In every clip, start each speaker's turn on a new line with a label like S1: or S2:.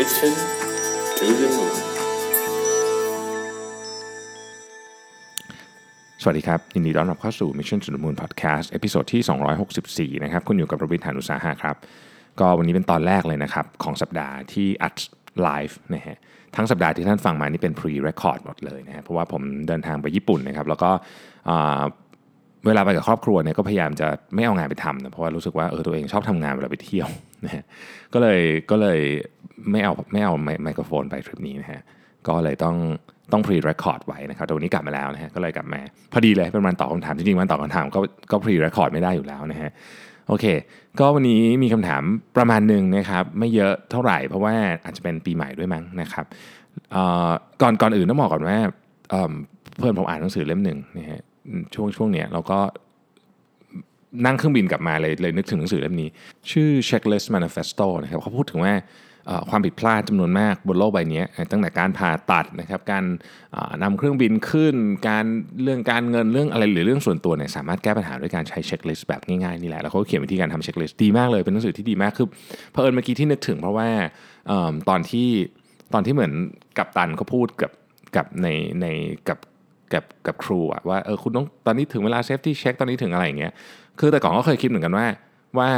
S1: Mission to the Moon
S2: สวัสดีครับ ยินดีต้อนรับเข้าสู่ Mission to the Moon Podcast episode ที่ 264 นะครับ คุณอยู่กับรวิศ หาญอุตสาหะครับ ก็วันนี้เป็นตอนแรกเลยนะครับ ของสัปดาห์ที่อัดไลฟ์นะฮะทั้งสัปดาห์ที่ท่านฟังมานี่เป็น pre record หมดเลยนะฮะเพราะว่าผมเดินทางไปญี่ปุ่นนะครับ แล้วก็ เวลาไปกับครอบครัวเนี่ยก็พยายามจะไม่เอางานไปทำนะเพราะว่ารู้สึกว่าเออตัวเองชอบทำงานเวลาไปเที่ยวนะก็เลยก็เลยไม่เอาไม่เอาไมโครโฟนไปทริปนี้นะฮะก็เลยต้องต้อง pre record ไว้นะครับแต่วันนี้กลับมาแล้วนะฮะก็เลยกลับมาพอดีเลยเป็นวันตอบคำถามจริงๆวันตอบคำถามก็ก็ pre record ไม่ได้อยู่แล้วนะฮะโอเค ก็วันนี้มีคำถามประมาณหนึ่งนะครับ ไม่เยอะเท่าไหร่เพราะว่าอาจจะเป็นปีใหม่ด้วยมั้งนะครับอ่อก่อนก่อนอื่นต้องบอกก่อนว่าเอิ่มเพื่อนผมอ่านหนังสือเล่มหนึ่งนะฮะ ช่วงช่วงเนี้ยเราก็นั่งเครื่องบินกลับมาเลยเลยนึกถึงหนังสือเล่มนี้ ชื่อ Checklist Manifesto นะครับเขาพูดถึงว่าความผิดพลาดจำนวนมากบนโลกใบนี้ตั้งแต่การผ่าตัดนะครับการนำเครื่องบินขึ้น การเรื่องการเงินเรื่องอะไรหรือเรื่องส่วนตัวเนี่ยสามารถแก้ปัญหาด้วยการใช้ checklist แบบง่ายๆนี่แหละแล้วเขาก็เขียนวิธีการทำ checklist ดีมากเลยเป็นหนังสือที่ดีมากคือเพอเอิญเมื่อกี้ที่นึกถึงเพราะว่าตอนที่ตอนที่เหมือนกัปตันเขาพูดกับกับในในกับ กับกับ crew อะว่าเออคุณต้องตอนนี้ถึงเวลา safety check ตอนนี้ถึงอะไรอย่างเงี้ยคือแต่ก่อนก็เคยคิดเหมือนกันว่าว่า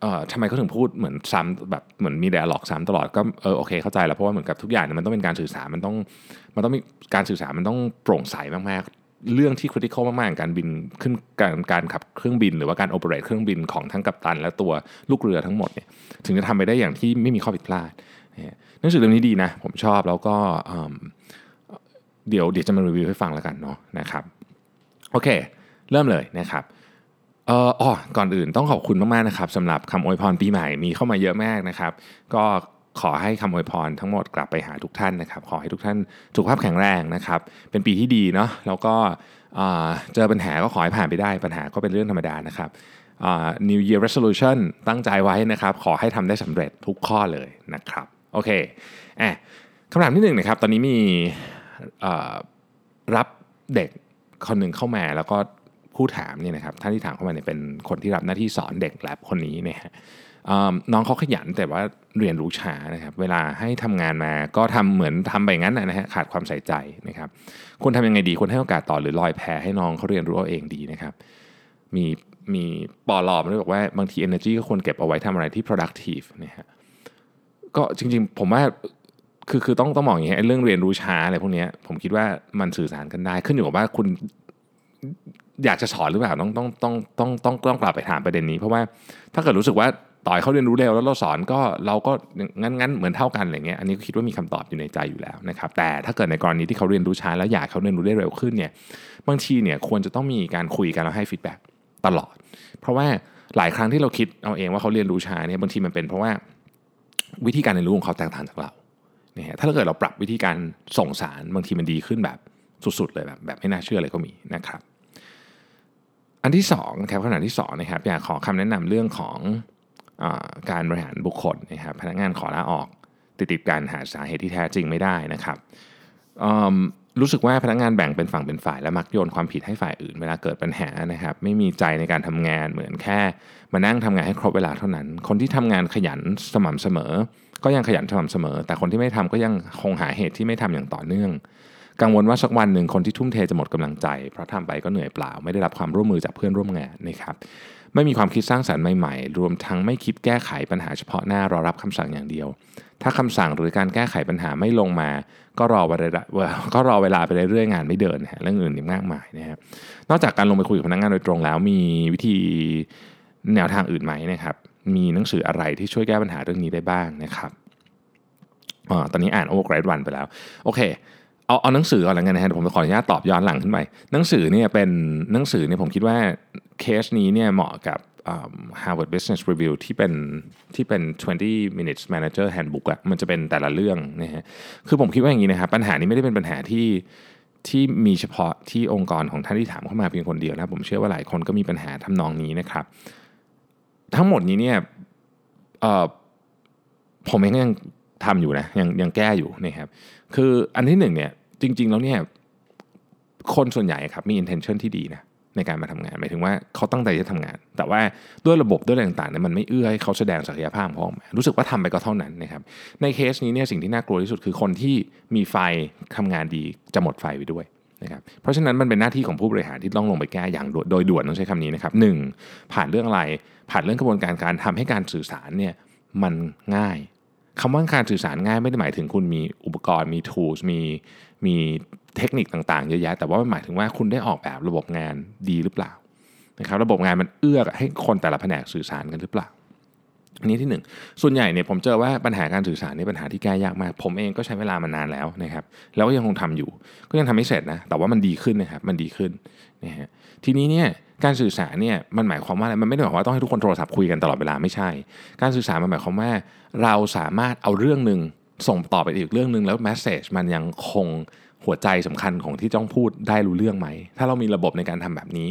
S2: เออทำไมเขาถึงพูดเหมือนซ้ำแบบเหมือนมี dialogue ซ้ำตลอดก็เออโอเคเข้าใจแล้วเพราะว่าเหมือนกับทุกอย่างเนี่ยมันต้องเป็นการสื่อสารมันต้องมันต้องมีการสื่อสารมันต้องโปร่งใสมากๆ เรื่องที่ critical มากๆอย่างการบินขึ้นการการขับเครื่องบิน หรือว่าการ operate เครื่องบินของทั้งกัปตัน และตัวลูกเรือทั้งหมดเนี่ยถึงจะทำไปได้อย่างที่ไม่มีข้อผิดพลาดเนี่ยหนังสือเล่มนี้ดีนะผมชอบแล้วก็ เดี๋ยวเดี๋ยวจะมารีวิวให้ฟังแล้วกันเนาะนะครับโอเค เริ่มเลยนะครับเอ่ออ๋อก่อนอื่นต้องขอบคุณมากๆนะครับสำหรับคำอวยพรปีใหม่มีเข้ามาเยอะมากนะครับ ก็ขอให้คำอวยพรทั้งหมดกลับไปหาทุกท่านนะครับ ขอให้ทุกท่านสุขภาพแข็งแรงนะครับ เป็นปีที่ดีเนาะแล้วก็เจอปัญหาก็ขอให้ผ่านไปได้ ปัญหาก็เป็นเรื่องธรรมดานะครับ New Year Resolution ตั้งใจไว้นะครับ ขอให้ทำได้สำเร็จทุกข้อเลยนะครับ โอเคอะคำถามที่หนึ่งนะครับ ตอนนี้มี รับเด็กคนหนึ่งเข้ามาแล้วก็ผู้ถามเนี่ยนะครับท่านที่ถามเข้ามาเนี่ยเป็นคนที่รับหน้าที่สอนเด็กแลบคนนี้เนี่ยน้องเขาขยันแต่ว่าเรียนรู้ช้านะครับเวลาให้ทำงานมาก็ทำเหมือนทำไปงั้นนะฮะขาดความใส่ใจนะครับควรทำยังไงดีควรให้โอกาสต่อหรือลอยแพให้น้องเขาเรียนรู้เอาเองดีนะครับมีมีปอลอมาด้วยบอกว่าบางที energy ก็ควรเก็บเอาไว้ทำอะไรที่ productive นะฮะก็จริงๆ ผมว่า คือคือต้องต้องมองอย่างนี้เรื่องเรียนรู้ช้าอะไรพวกนี้ผมคิดว่ามันสื่อสารกันได้ขึ้นอยู่กับว่าคุณอยากจะสอนหรือเปล่าต้องต้องต้องต้องต้องต้องกลับไปถามประเด็นนี้ เพราะว่าถ้าเกิดรู้สึกว่าต่อยเขาเรียนรู้เร็วแล้วเราสอนก็เราก็งั้นงั้นเหมือนเท่ากันอะไรเงี้ยอันนี้ก็คิดว่ามีคำตอบอยู่ในใจอยู่แล้วนะครับแต่ถ้าเกิดในกรณีที่เขาเรียนรู้ช้าแล้วอยากเขาเรียนรู้ได้เร็วขึ้นเนี่ยบางทีเนี่ยควรจะต้องมีการคุยกันแล้วให้ feedback ตลอด เพราะว่าหลายครั้งที่เราคิดเอาเองว่าเขาเรียนรู้ช้าเนี่ยบางทีมันเป็นเพราะว่าวิธีการเรียนรู้ของเขาแตกต่างจากเรา นะฮะถ้าเกิดเราปรับวิธีการส่งสารบางทีมันดีขึ้นแบบสุดๆเลยแบบแบบไม่น่าเชื่อเลยก็มีนะครับ อันที่2นะครับท่านที่2นะครับอยากขอคำแนะนำเรื่องของอการบริหารบุคคลนะครับพนักงานขอลาออก ติดติดการหาสาเหตุที่แท้จริงไม่ได้นะครับ รู้สึกว่าพนักงานแบ่งเป็นฝั่งเป็นฝ่ายและมักโยนความผิดให้ฝ่ายอื่นเวลาเกิดปัญหานะครับ ไม่มีใจในการทำงานเหมือนแค่ มานั่งทำงานให้ครบเวลาเท่านั้น คนที่ทำงานขยันสม่ำเสมอ ก็ยังขยันสม่ำเสมอ แต่คนที่ไม่ทำก็ยังคงหาเหตุที่ไม่ทำอย่างต่อเนื่อง กังวลว่าสักวันหนึ่งคนที่ทุ่มเทจะหมดกำลังใจ เพราะทำไปก็เหนื่อยเปล่า ไม่ได้รับความร่วมมือจากเพื่อนร่วมงานนะครับไม่มีความคิดสร้างสรรค์ใหม่ๆ รวมทั้งไม่คิดแก้ไขปัญหาเฉพาะหน้ารอรับคำสั่งอย่างเดียว ถ้าคำสั่งหรือการแก้ไขปัญหาไม่ลงมา ก็รอเวลาก็รอเวลาไปเรื่อยๆงานไม่เดินนะเรื่องอื่นอีกมากมายนะครับนอกจากการลงไปคุยกับพนักงานโดยตรงแล้วมีวิธีแนวทางอื่นไหมนะครับ มีหนังสืออะไรที่ช่วยแก้ปัญหาเรื่องนี้ได้บ้างนะครับอตอนนี้อ่านโอเวอร์ไกรดวันไปแล้ว โอเคเอาเอาหนังสือก่อนแล้วกันนะฮะผมจะขออนุญาตตอบย้อนหลังขึ้นไปหนังสือเนี่ยเป็นหนังสือเนี่ยผมคิดว่าเคสนี้เนี่ยเหมาะกับ Harvard Business Review ที่เป็นที่เป็น 20 minutes manager handbook อะมันจะเป็นแต่ละเรื่องนะฮะคือผมคิดว่าอย่างนี้นะครับปัญหานี้ไม่ได้เป็นปัญหาที่ที่มีเฉพาะที่องค์กรของท่านที่ถามเข้ามาเพียงคนเดียวนะผมเชื่อว่าหลายคนก็มีปัญหาทำนองนี้นะครับ ทั้งหมดนี้เนี่ยผมเองยังทำอยู่นะยังยังแก้อยู่นะครับ คืออันที่หนึ่งเนี่ยจริง ๆ แล้วเนี่ยคนส่วนใหญ่ครับมี intention ที่ดีนะ ในการมาทำงานหมายถึงว่าเขาตั้งใจจะทำงาน แต่ว่าด้วยระบบด้วยอะไรต่างๆเนี่ยมันไม่เอื้อให้เขาแสดงศักยภาพของมารู้สึกว่าทำไปก็เท่านั้นนะครับในเคสนี้เนี่ยสิ่งที่น่ากลัวที่สุดคือคนที่มีไฟทำงานดีจะหมดไฟไปด้วยนะครับเพราะฉะนั้นมันเป็นหน้าที่ของผู้บริหารที่ต้องลงไปแก้อย่างโดยด่วนต้องใช้คำนี้นะครับหนึ่งผ่านเรื่องอะไร ผ่านเรื่องกระบวนการการทำให้การสื่อสารเนี่ยมันง่ายคำว่าการสื่อสารง่ายไม่ได้หมายถึงคุณมีอุปกรณ์มี tools มี มีเทคนิคต่างๆเยอะแยะ แต่ว่ามันหมายถึงว่าคุณได้ออกแบบระบบงานดีหรือเปล่านะครับระบบงานมันเอื้อให้คนแต่ละแผนกสื่อสารกันหรือเปล่าอันนี้ที่หนึ่งส่วนใหญ่เนี่ยผมเจอว่าปัญหาการสื่อสารนี่ปัญหาที่แก้ยากมาก ผมเองก็ใช้เวลามานานแล้วนะครับแล้วก็ยังคงทำอยู่ ก็ยังทำไม่เสร็จนะแต่ว่ามันดีขึ้นนะครับมันดีขึ้นนะฮะทีนี้เนี่ยการสื่อสารเนี่ยมันหมายความว่าอะไรมันไม่ได้หมายความว่าต้องให้ทุกคนโทรศัพท์คุยกันตลอดเวลาไม่ใช่ การสื่อสารมันหมายความว่า เราสามารถเอาเรื่องหนึ่ง ส่งต่อไปอีกเรื่องหนึ่งแล้วแมสเซจมันยังคงหัวใจสำคัญของที่ต้องพูดได้รู้เรื่องไหม ถ้าเรามีระบบในการทำแบบนี้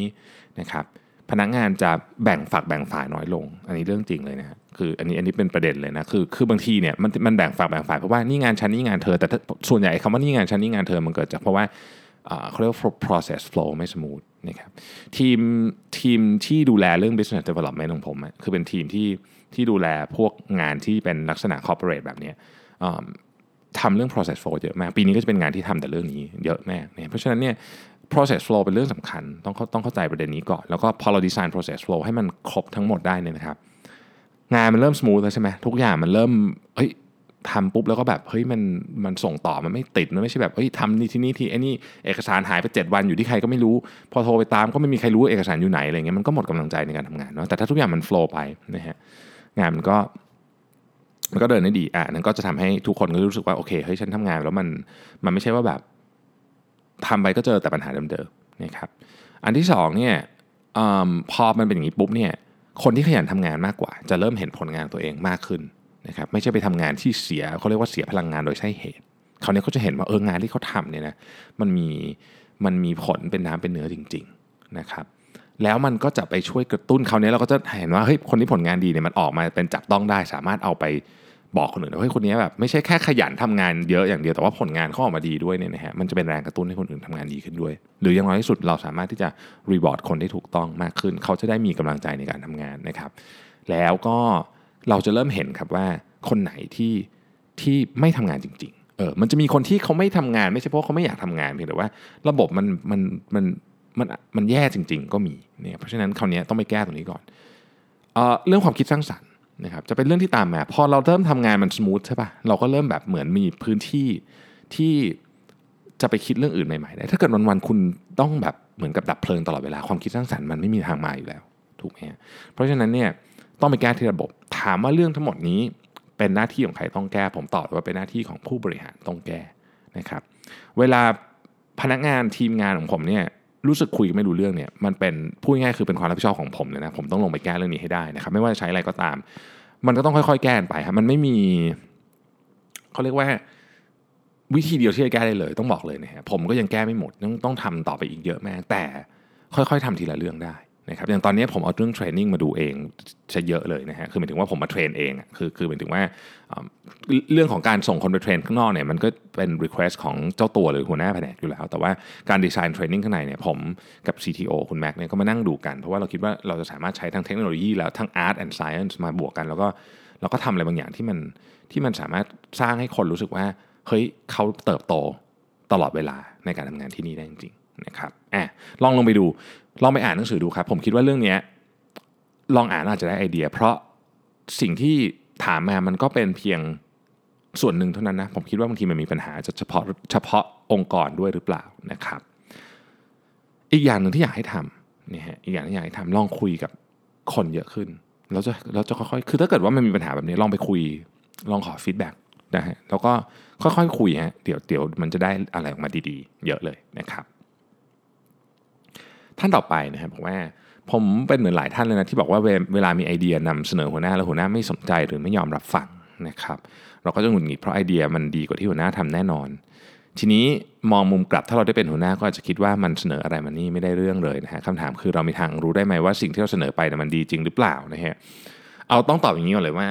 S2: นะครับพนักงานจะแบ่งฝักแบ่งฝ่ายน้อยลง อันนี้เรื่องจริงเลยนะคืออันนี้อันนี้เป็นประเด็นเลยนะคือคือบางทีเนี่ยมันมันแบ่งฝักแบ่งฝ่ายเพราะว่านี่งานฉันนี่งานเธอแต่ส่วนใหญ่คำว่านี่งานฉันนี่งานเธอมันเกิดจากเพราะว่าเขาเรียกว่า process flow ไม่ smooth นะครับทีมทีมที่ดูแลเรื่อง business development ของผมคือเป็นทีมที่ที่ดูแลพวกงานที่เป็นลักษณะ corporate แบบนี้ ทำเรื่อง process flow เยอะมาก ปีนี้ก็จะเป็นงานที่ทำแต่เรื่องนี้เยอะมากเนี่ยเพราะฉะนั้นเนี่ย process flow เป็นเรื่องสำคัญ ต้องต้องเข้าใจประเด็นนี้ก่อน แล้วก็พอเราดีไซน์ process flow ให้มันครบทั้งหมดได้เนี่ยนะครับ งานมันเริ่ม smooth แล้วใช่ไหมทุกอย่างมันเริ่มเฮ้ยทำปุ๊บแล้วก็แบบเฮ้ยมันมันส่งต่อมันไม่ติดมันไม่ใช่แบบเฮ้ยทำนี่ที่นี่ที่ไอ้นี่เอกสารหายไป 7 วันอยู่ที่ใครก็ไม่รู้ พอโทรไปตามก็ไม่มีใครรู้เอกสารอยู่ไหนอะไรเงี้ยมันก็หมดกำลังใจในการทำงานเนาะแต่ถ้าทุกอย่างมันโฟล์ไปนะฮะงานมันก็ มันก็เดินได้ดีอะนั่นก็จะทำให้ทุกคนก็รู้สึกว่าโอเคเฮ้ยฉันทำงานแล้วมันมันไม่ใช่ว่าแบบทำไปก็เจอแต่ปัญหาเดิมๆนะครับอันที่สองเนี่ยอพอมันเป็นอย่างนี้ปุ๊บเนี่ยคนที่ขยันทำงานมากกว่า จะเริ่มเห็นผลงานตัวเองมากขึ้นนะครับไม่ใช่ไปทำงานที่เสียเขาเรียกว่าเสียพลังงานโดยใช่เหตุเขาเนี่ยเขาจะเห็นว่าเอองานที่เขาทำเนี่ยนะมันมีมันมีผลเป็นน้ำเป็นเนื้อจริง ๆนะครับ แล้วมันก็จะไปช่วยกระตุ้นเขาเนี้ยเราก็จะเห็นว่าเฮ้ยคนที่ผลงานดีเนี่ยมันออกมาเป็นจับต้องได้ สามารถเอาไป บอกคนอื่นว่าเฮ้ยคนนี้แบบไม่ใช่แค่ขยันทำงานเยอะอย่างเดียวแต่ว่าผลงานเขาออกมาดีด้วยเนี่ยนะฮะมันจะเป็นแรงกระตุ้นให้คนอื่นทำงานดีขึ้นด้วย หรืออย่างน้อยที่สุดเราสามารถที่จะรีบอร์ดคนได้ถูกต้องมากขึ้น เขาจะได้มีกำลังใจในการทำงานนะครับ แล้วก็เราจะเริ่มเห็นครับว่าคนไหนที่ที่ไม่ทำงานจริง ๆ เออมันจะมีคนที่เขาไม่ทำงาน ไม่ใช่เพราะเขาไม่อยากทำงานเพียงแต่ว่า ระบบมันมันมันมันมันแย่จริง ๆ ก็มีเนี่ยเพราะฉะนั้นคราวนี้ต้องไปแก้ตรงนี้ก่อนเออเรื่องความคิดสร้างสรรค์ นะครับจะเป็นเรื่องที่ตามมาพอเราเริ่มทำงานมันสมูทใช่ปะเราก็เริ่มแบบเหมือนมีพื้นที่ที่จะไปคิดเรื่องอื่นใหม่ๆได้ถ้าเกิดวันๆคุณต้องแบบเหมือนกับดับเพลิงตลอดเวลาความคิดสร้างสรรค์มันไม่มีทางมาอยู่แล้วถูกไหมเพราะฉะนั้นเนี่ยต้องไปแก้ที่ระบบ ถามว่าเรื่องทั้งหมดนี้เป็นหน้าที่ของใครต้องแก้ ผมตอบว่าเป็นหน้าที่ของผู้บริหารต้องแก้นะครับ เวลาพนักงานทีมงานของผมเนี่ย รู้สึกคุยไม่รู้เรื่องเนี่ยมันเป็นพูดง่ายคือเป็นความรับผิดชอบของผมเลยนะผมต้องลงไปแก้เรื่องนี้ให้ได้นะครับไม่ว่าจะใช้อะไรก็ตาม มันก็ต้องค่อยๆ แก้ไปครับมันไม่มีเขาเรียกว่าวิธีเดียวที่จะแก้ได้เลยต้องบอกเลยนะฮะผมก็ยังแก้ไม่หมดต้องต้องทำต่อไปอีกเยอะแม่แต่ค่อยๆทำทีละเรื่องได้ นะครับอย่างตอนนี้ผมเอาเรื่อง training มาดูเองใช้เยอะเลยนะฮะคือหมายถึงว่าผมมา train เองคือคือหมายถึงว่าเรื่องของการส่งคนไป train ข้างนอกเนี่ยมันก็เป็น request ของเจ้าตัวหรือหัวหน้าแผนกอยู่แล้ว แต่ว่าการ design training ข้างในเนี่ยผมกับ CTO คุณแม็กเนี่ยก็มานั่งดูกัน เพราะว่าเราคิดว่าเราจะสามารถใช้ทั้งเทคโนโลยีแล้วทั้ง art and science มาบวกกัน แล้วก็เราก็ทำอะไรบางอย่างที่มันที่มันสามารถสร้างให้คนรู้สึกว่าเฮ้ยเขาเติบโตตลอดเวลาในการทำงานที่นี่ได้จริงๆนะครับอะลองลงไปดู ลองไปอ่านหนังสือดูครับ ผมคิดว่าเรื่องนี้ลองอ่านอาจจะได้ไอเดีย เพราะสิ่งที่ถามมามันก็เป็นเพียงส่วนหนึ่งเท่านั้นนะ ผมคิดว่าบางทีมันมีปัญหาจะเฉพาะเฉพาะองค์กรด้วยหรือเปล่านะครับ อีกอย่างหนึ่งที่อยากให้ทำนี่ฮะอีกอย่างที่อยากให้ทำลองคุยกับคนเยอะขึ้นเราจะเราจะค่อยๆคือถ้าเกิดว่ามันมีปัญหาแบบนี้ลองไปคุยลองขอ feedback นะฮะแล้วก็ค่อยๆคุยฮะเดี๋ยวเดี๋ยวมันจะได้อะไรออกมาดีๆ เยอะเลยนะครับ ท่านต่อไปนะครับบอกว่าผมเป็นเหมือนหลายท่านเลยนะที่บอกว่าเวลามีไอเดียนำเสนอหัวหน้าแล้วหัวหน้าไม่สนใจหรือไม่ยอมรับฟังนะครับ เราก็จะหงุดหงิดเพราะไอเดียมันดีกว่าที่หัวหน้าทำแน่นอน ทีนี้มองมุมกลับถ้าเราได้เป็นหัวหน้าก็อาจจะคิดว่ามันเสนออะไรมันนี่ไม่ได้เรื่องเลยนะฮะคำถามคือเรามีทางรู้ได้ไหมว่าสิ่งที่เราเสนอไปมันดีจริงหรือเปล่านะฮะเอาต้องตอบอย่างนี้ก่อนเลยว่า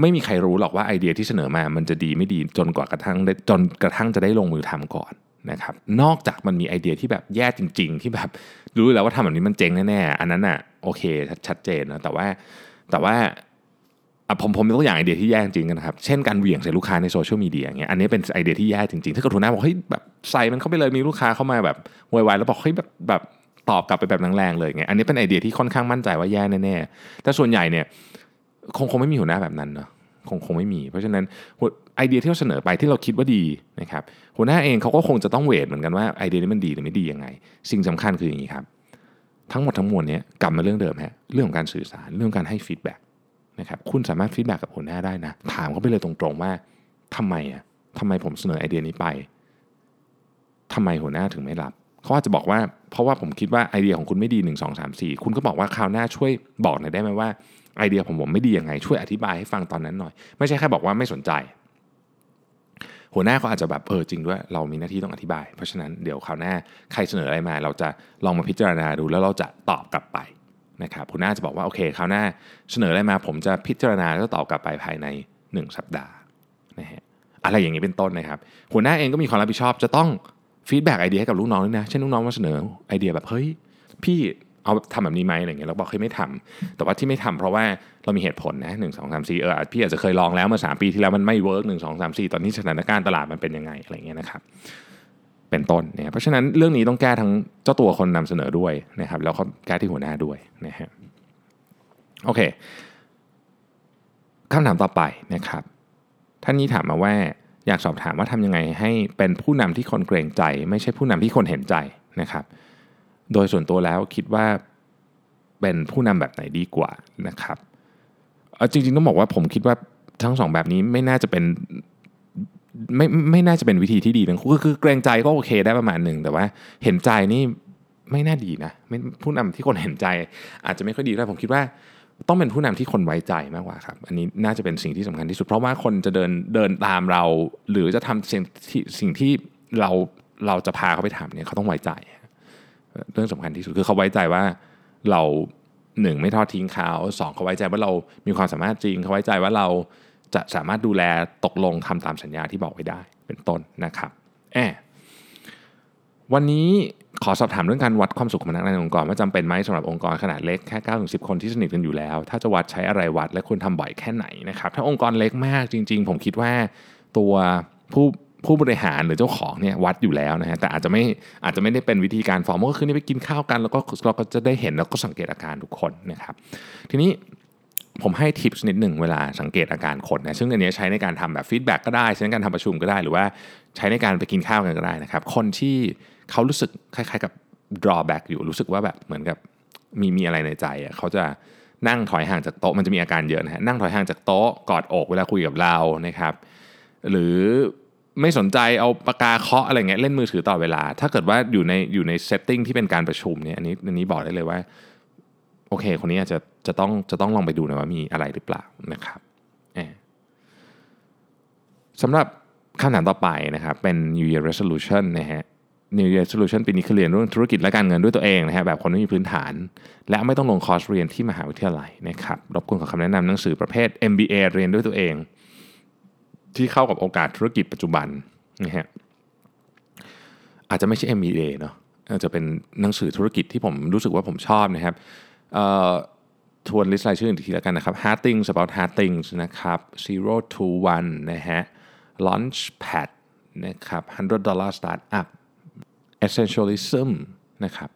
S2: ไม่มีใครรู้หรอกว่าไอเดียที่เสนอมามันจะดีไม่ดีจนกว่ากระทั่งจนกระทั่งจะได้ลงมือทำก่อน นะครับนอกจากมันมีไอเดียที่แบบแย่จริง ๆ ที่แบบรู้แล้วว่าทำแบบนี้มันเจ๊งแน่ๆอันนั้นอะโอเคชัดเจนนะแต่ว่าแต่ว่าผมผมยกตัวอย่างไอเดียที่แย่จริงกันนะครับ เช่นการเหวี่ยงใส่ลูกค้าในโซเชียลมีเดียอย่างเงี้ยอันนี้เป็นไอเดียที่แย่จริงๆ ถ้าเกิดทุนหน้าบอกเฮ้ยแบบใส่มันเข้าไปเลยมีลูกค้าเข้ามาแบบวายๆแล้วบอกเฮ้ยแบบแบบตอบกลับไปแบบแรงๆเลยไงอันนี้เป็นไอเดียที่ค่อนข้างมั่นใจว่าแย่แน่ๆแต่ส่วนใหญ่เนี่ยคงคงไม่มีหัวหน้าแบบนั้นเนาะ คงคงไม่มี เพราะฉะนั้นไอเดียที่เราเสนอไปที่เราคิดว่าดีนะครับหัวหน้าเองเขาก็คงจะต้อง weight เหมือนกันว่าไอเดียนี้มันดีหรือไม่ดียังไง สิ่งสำคัญคืออย่างนี้ครับ ทั้งหมดทั้งมวลนี้กลับมาเรื่องเดิมฮะเรื่องของการสื่อสารเรื่องการให้ feedback นะครับคุณสามารถ feedback กับหัวหน้าได้นะถามเขาไปเลยตรงๆว่าทำไมอะทำไมผมเสนอไอเดียนี้ไปทำไมหัวหน้าถึงไม่รับ เขาอาจจะบอกว่า เพราะว่าผมคิดว่าไอเดียของคุณไม่ดี 1 2 3 4 คุณก็บอกว่าคราวหน้าช่วยบอกหน่อยได้ไหมว่าไอเดียของผมไม่ดียังไง ช่วยอธิบายให้ฟังตอนนั้นหน่อย ไม่ใช่แค่บอกว่าไม่สนใจ หัวหน้าเขาอาจจะแบบเออจริงด้วย เรามีหน้าที่ต้องอธิบาย เพราะฉะนั้นเดี๋ยวคราวหน้าใครเสนออะไรมา เราจะลองมาพิจารณาดูแล้วเราจะตอบกลับไปนะครับหัวหน้าจะบอกว่าโอเคคราวหน้าเสนออะไรมา ผมจะพิจารณาแล้วตอบกลับไปภายใน 1 สัปดาห์นะฮะอะไรอย่างนี้เป็นต้นนะครับ หัวหน้าเองก็มีความรับผิดชอบจะต้อง feedback ไอเดียให้กับลูกน้องด้วยนะ เช่นลูกน้องมาเสนอไอเดียแบบเฮ้ยพี่เอาทำแบบนี้ไหมอะไรเงี้ยเราบอกโอเคไม่ทำแต่ว่าที่ไม่ทำเพราะว่าเรามีเหตุผลนะหนึ่งสองสามสี่เออพี่อาจจะเคยลองแล้วเมื่อสามปีที่แล้วมันไม่ work หนึ่งสองสามสี่ตอนนี้สถานการณ์ตลาดมันเป็นยังไงอะไรเงี้ยนะครับเป็นต้นเนี่ยเพราะฉะนั้นเรื่องนี้ต้องแก้ทั้งเจ้าตัวคนนำเสนอด้วยนะครับแล้วก็แก้ที่หัวหน้าด้วยนะฮะโอเคคำถามต่อไปนะครับท่านนี้ถามมาว่า อยากสอบถามว่าทำยังไงให้เป็นผู้นำที่คนเกรงใจ ไม่ใช่ผู้นำที่คนเห็นใจนะครับ โดยส่วนตัวแล้วคิดว่าเป็นผู้นำแบบไหนดีกว่านะครับจริงๆต้องบอกว่าผมคิดว่าทั้งสองแบบนี้ไม่น่าจะเป็นไม่ไม่น่าจะเป็นวิธีที่ดีทั้งคู่คือเกรงใจก็โอเคได้ประมาณหนึ่งแต่ว่าเห็นใจนี่ไม่น่าดีนะผู้นำที่คนเห็นใจอาจจะไม่ค่อยดีแต่ผมคิดว่า ต้องเป็นผู้นำที่คนไว้ใจมากกว่าครับ อันนี้น่าจะเป็นสิ่งที่สำคัญที่สุด เพราะว่าคนจะเดินเดินตามเรา หรือจะทำสิ่งที่สิ่งที่เราเราจะพาเขาไปทำเนี่ยเขาต้องไว้ใจ เรื่องสำคัญที่สุดคือเขาไว้ใจว่าเราหนึ่งไม่ทอดทิ้งเขาสองเขาไว้ใจว่าเรามีความสามารถจริงเขาไว้ใจว่าเราจะสามารถดูแลตกลงทำตามสัญญาที่บอกไว้ได้ เป็นต้นนะครับแอบ วันนี้ขอสอบถามเรื่องการวัดความสุขของพนักงานในองค์กรว่าจำเป็นไหมสำหรับองค์กรขนาดเล็กแค่9ก้าถึงสิคนที่สนิทกันอยู่แล้ว ถ้าจะวัดใช้อะไรวัดและควรทำบ่อยแค่ไหนนะครับถ้าองค์กรเล็กมากจริง ๆ ผมคิดว่าตัวผู้ผู้บริหารหรือเจ้าของเนี่ยวัดอยู่แล้วนะฮะแต่อาจจะไม่อาจจะไม่ได้เป็นวิธีการฟอร์มก็คือนี่ไปกินข้าวกัน แล้วก็เราก็จะได้เห็นแล้วก็สังเกตอาการทุกคนนะครับ ทีนี้ ผมให้ทิปนิดหนึ่งเวลาสังเกตอาการคนนะซึ่งอันนี้ใช้ในการทำแบบฟีดแบ็กก็ได้ใช้ในการทำประชุมก็ได้ หรือว่าใช้ในการไปกินข้าวกันก็ได้นะครับ คนที่เขารู้สึกคล้ายๆกับ drawback อยู่รู้สึกว่าแบบเหมือนกับมีมีอะไรในใจอะเขาจะนั่งถอยห่างจากโต๊ะมันจะมีอาการเยอะนะฮะนั่งถอยห่างจากโต๊ะกอดอกเวลาคุยกับเรานะครับ หรือไม่สนใจเอาปากกาเคาะอะไรเงี้ยเล่นมือถือต่อเวลา ถ้าเกิดว่าอยู่ในอยู่ในเซตติ้งที่เป็นการประชุมเนี่ยอันนี้อันนี้บอกได้เลยว่า โอเค คนนี้อาจจะจะต้องจะต้องลองไปดูนะว่ามีอะไรหรือเปล่านะครับสำหรับคำถามต่อไปนะครับ เป็น New Year Resolution นะฮะ New Year Resolution ปีนี้คือเรียนเรื่องธุรกิจและการเงินด้วยตัวเองนะฮะแบบคนไม่มีพื้นฐาน และไม่ต้องลงคอร์สเรียนที่มหาวิทยาลัยนะครับรบกวนขอคำแนะนำหนังสือประเภท MBA เรียนด้วยตัวเอง ที่เข้ากับโอกาสธุรกิจปัจจุบันนะฮะอาจจะไม่ใช่ MBA เนาะอาจจะเป็นหนังสือธุรกิจที่ผมรู้สึกว่าผมชอบนะครับ ทวนลิสต์รายชื่ออีกทีแล้วกันนะครับ Hard Things About Hard Things นะครับ Zero to One นะฮะ Launchpad นะครับ100 Dollar Startup Essentialism นะครับ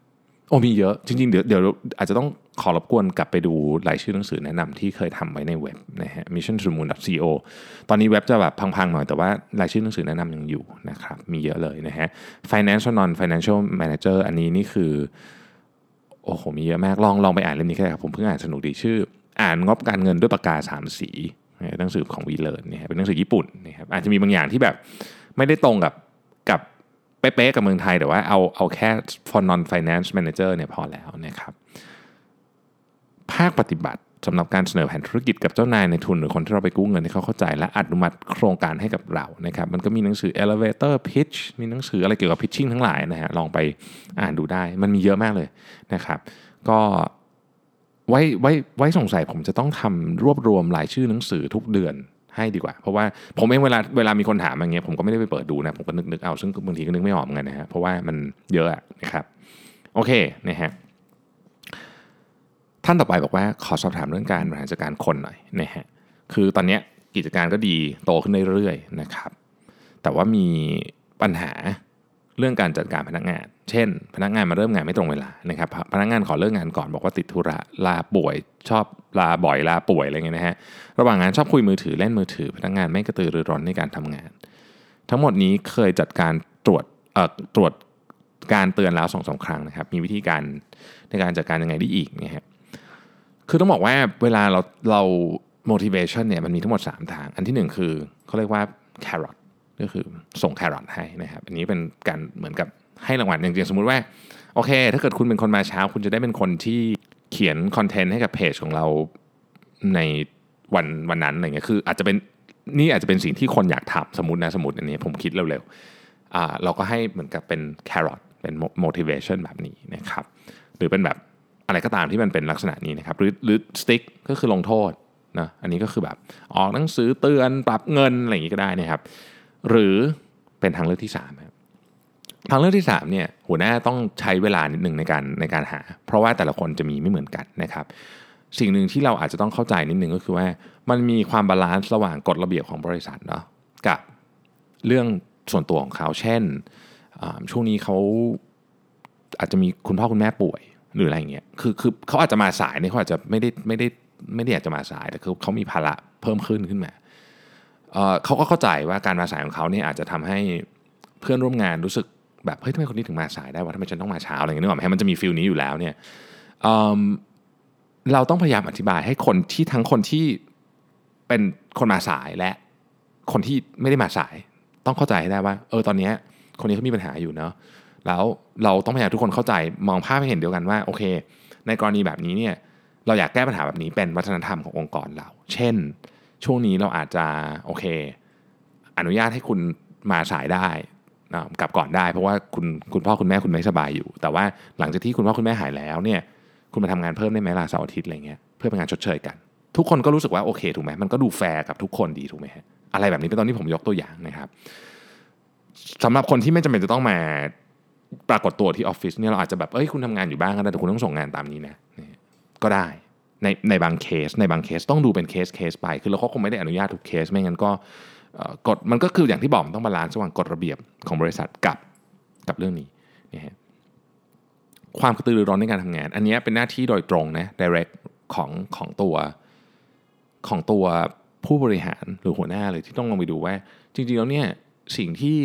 S2: โอ้มีเยอะ จริงๆ เดี๋ยวเดี๋ยวอาจจะต้องขอรบกวนกลับไปดูรายชื่อหนังสือแนะนำที่เคยทำไว้ในเว็บนะฮะ mission to moon co ตอนนี้เว็บจะแบบพังๆหน่อยแต่ว่ารายชื่อหนังสือแนะนำยังอยู่นะครับ มีเยอะเลยนะฮะ financial non financial manager อันนี้นี่คือ โอ้โหมีเยอะมากลองลองไปอ่านเล่มนี้ก็ได้ครับผมเพิ่งอ่านสนุกดีชื่อ อ่านงบการเงินด้วยปากกาสามสีหนังสือของวีเลอร์เนี่ยเป็นหนังสือญี่ปุ่นนะครับอาจจะมีบางอย่างที่แบบไม่ได้ตรงกับกับเป๊ะๆกับเมืองไทยแต่ว่าเอาเอาแค่ for non finance manager เนี่ยพอแล้วนะครับภาคปฏิบัติ สำหรับการเสนอแผนธุรกิจกับเจ้านายในทุนหรือคนที่เราไปกู้เงินให้เขาเข้าใจ และอนุมัติโครงการให้กับเรานะครับมันก็มีหนังสือ elevator pitch มีหนังสืออะไรเกี่ยวกับ pitching ทั้งหลายนะฮะลองไปอ่านดูได้ มันมีเยอะมากเลยนะครับ ก็ไว้ไว้ไว้สงสัยผมจะต้องทำรวบรวมรายชื่อหนังสือทุกเดือนให้ดีกว่า เพราะว่าผมเองเวลาเวลามีคนถามอย่างเงี้ยผมก็ไม่ได้ไปเปิดดูนะผมก็นึกนึกเอาซึ่งบางทีก็นึกไม่ออกเหมือนกันนะฮะเพราะว่ามันเยอะอะนะครับโอเคนะฮะ ท่านต่อไปบอกว่าขอสอบถามเรื่องการบริหารจัดการคนหน่อยนะฮะคือตอนนี้กิจการก็ดีโตขึ้นเรื่อยๆนะครับ แต่ว่ามีปัญหาเรื่องการจัดการพนักงาน เช่น พนักงานมาเริ่มงานไม่ตรงเวลานะครับ พนักงานขอเลิกงานก่อนบอกว่าติดธุระลาป่วย ชอบลาบ่อยลาป่วยอะไรเงี้ยนะฮะ ระหว่างงานชอบคุยมือถือเล่นมือถือ พนักงานไม่กระตือรือร้นในการทำงาน ทั้งหมดนี้เคยจัดการตรวจเอ่อตรวจการเตือนแล้วสองสาครั้งนะครับ มีวิธีการในการจัดการยังไงได้อีกนะฮะ คือต้องบอกว่าเวลาเราเรา motivation เนี่ยมันมีทั้งหมด 3 ทาง อันที่ 1 คือเขาเรียกว่า carrot ก็คือส่งแครอทให้นะครับ อันนี้เป็นการเหมือนกับให้รางวัลอย่างๆ สมมุติว่าโอเค ถ้าเกิดคุณเป็นคนมาเช้า คุณจะได้เป็นคนที่เขียนคอนเทนต์ให้กับเพจของเราในวันวันนั้นอะไรเงี้ยคืออาจจะเป็นนี่อาจจะเป็นสิ่งที่คนอยากทำสมมตินะสมมติอันนี้ผมคิดเร็วๆอ่าเราก็ให้เหมือนกับเป็นแครอทเป็น motivation แบบนี้นะครับ หรือเป็นแบบ อะไรก็ตามที่มันเป็นลักษณะนี้นะครับหรือหรือ stick ก็คือลงโทษนะอันนี้ก็คือแบบออกหนังสือเตือนปรับเงินอะไรอย่างนี้ก็ได้นะครับ หรือเป็นทางเลือกที่3ครับทางเลือกที่3เนี่ยหัวหน้าต้องใช้เวลานิดหนึ่งในการในการหา เพราะว่าแต่ละคนจะมีไม่เหมือนกันนะครับ สิ่งหนึ่งที่เราอาจจะต้องเข้าใจนิดหนึ่งก็คือว่า มันมีความ balance ระหว่างกฎระเบียบของบริษัทเนาะกับเรื่องส่วนตัวของเขาเช่นช่วงนี้เขาอาจจะมีคุณพ่อคุณแม่ป่วย หรืออะไรเงี้ยคือคือเขาอาจจะมาสายเนี่ยเขาอาจจะไม่ได้ไม่ได้ไม่ได้อยากจะมาสายแต่คือเขามีภาระเพิ่มขึ้นขึ้นมาเขาก็เข้าใจว่าการมาสายของเขาเนี่ยอาจจะทำให้เพื่อนร่วมงานรู้สึกแบบเฮ้ยทำไมคนนี้ถึงมาสายได้วะทำไมฉันต้องมาเช้าอะไรเงี้ยนึกออกไหมมันจะมีฟิลนี้อยู่แล้วเนี่ยเเราต้องพยายามอธิบายให้คนที่ทั้งคนที่เป็นคนมาสายและคนที่ไม่ได้มาสาย ต้องเข้าใจให้ได้ว่า เออตอนนี้คนนี้เขามีปัญหาอยู่เนาะ แล้วเราต้องพยายามทุกคนเข้าใจมองภาพให้เห็นเดียวกันว่าโอเค ในกรณีแบบนี้เนี่ยเราอยากแก้ปัญหาแบบนี้เป็นวัฒนธรรมขององค์กรเรา เช่น ช่วงนี้เราอาจจะโอเค อนุญาตให้คุณมาสายได้กลับก่อนได้ เพราะว่าคุณคุณพ่อคุณแม่คุณไม่สบายอยู่ แต่ว่าหลังจากที่คุณพ่อคุณแม่หายแล้วเนี่ยคุณมาทำงานเพิ่มได้ไหมล่ะเสาร์อาทิตย์อะไรเงี้ยเพื่อเป็นงานชดเชยกัน ทุกคนก็รู้สึกว่าโอเคถูกไหมมันก็ดูแฟร์กับทุกคนดีถูกไหมฮะอะไรแบบนี้เป็นตอนที่ผมยกตัวอย่างนะครับสำหรับคนที่ไม่จำเป็นจะต้องมา ปรากฏตัวที่ออฟฟิศเนี่ยเราอาจจะแบบเอ้ยคุณทำงานอยู่บ้านก็ได้แต่คุณต้องส่งงานตามนี้นะก็ได้ในในบางเคสในบางเคสต้องดูเป็น case case ไป คือเราก็คงไม่ได้อนุญาตทุกเคสไม่งั้นก็กฎมันก็คืออย่างที่บอกต้อง balance ระหว่างกฎระเบียบของบริษัทกับกับเรื่องนี้นะฮะความกระตือรือร้นในการทำงาน อันนี้เป็นหน้าที่โดยตรงนะ direct ของของตัวของตัวผู้บริหารหรือหัวหน้าเลยที่ต้องลงไปดูว่า จริงๆแล้วเนี่ยสิ่งที่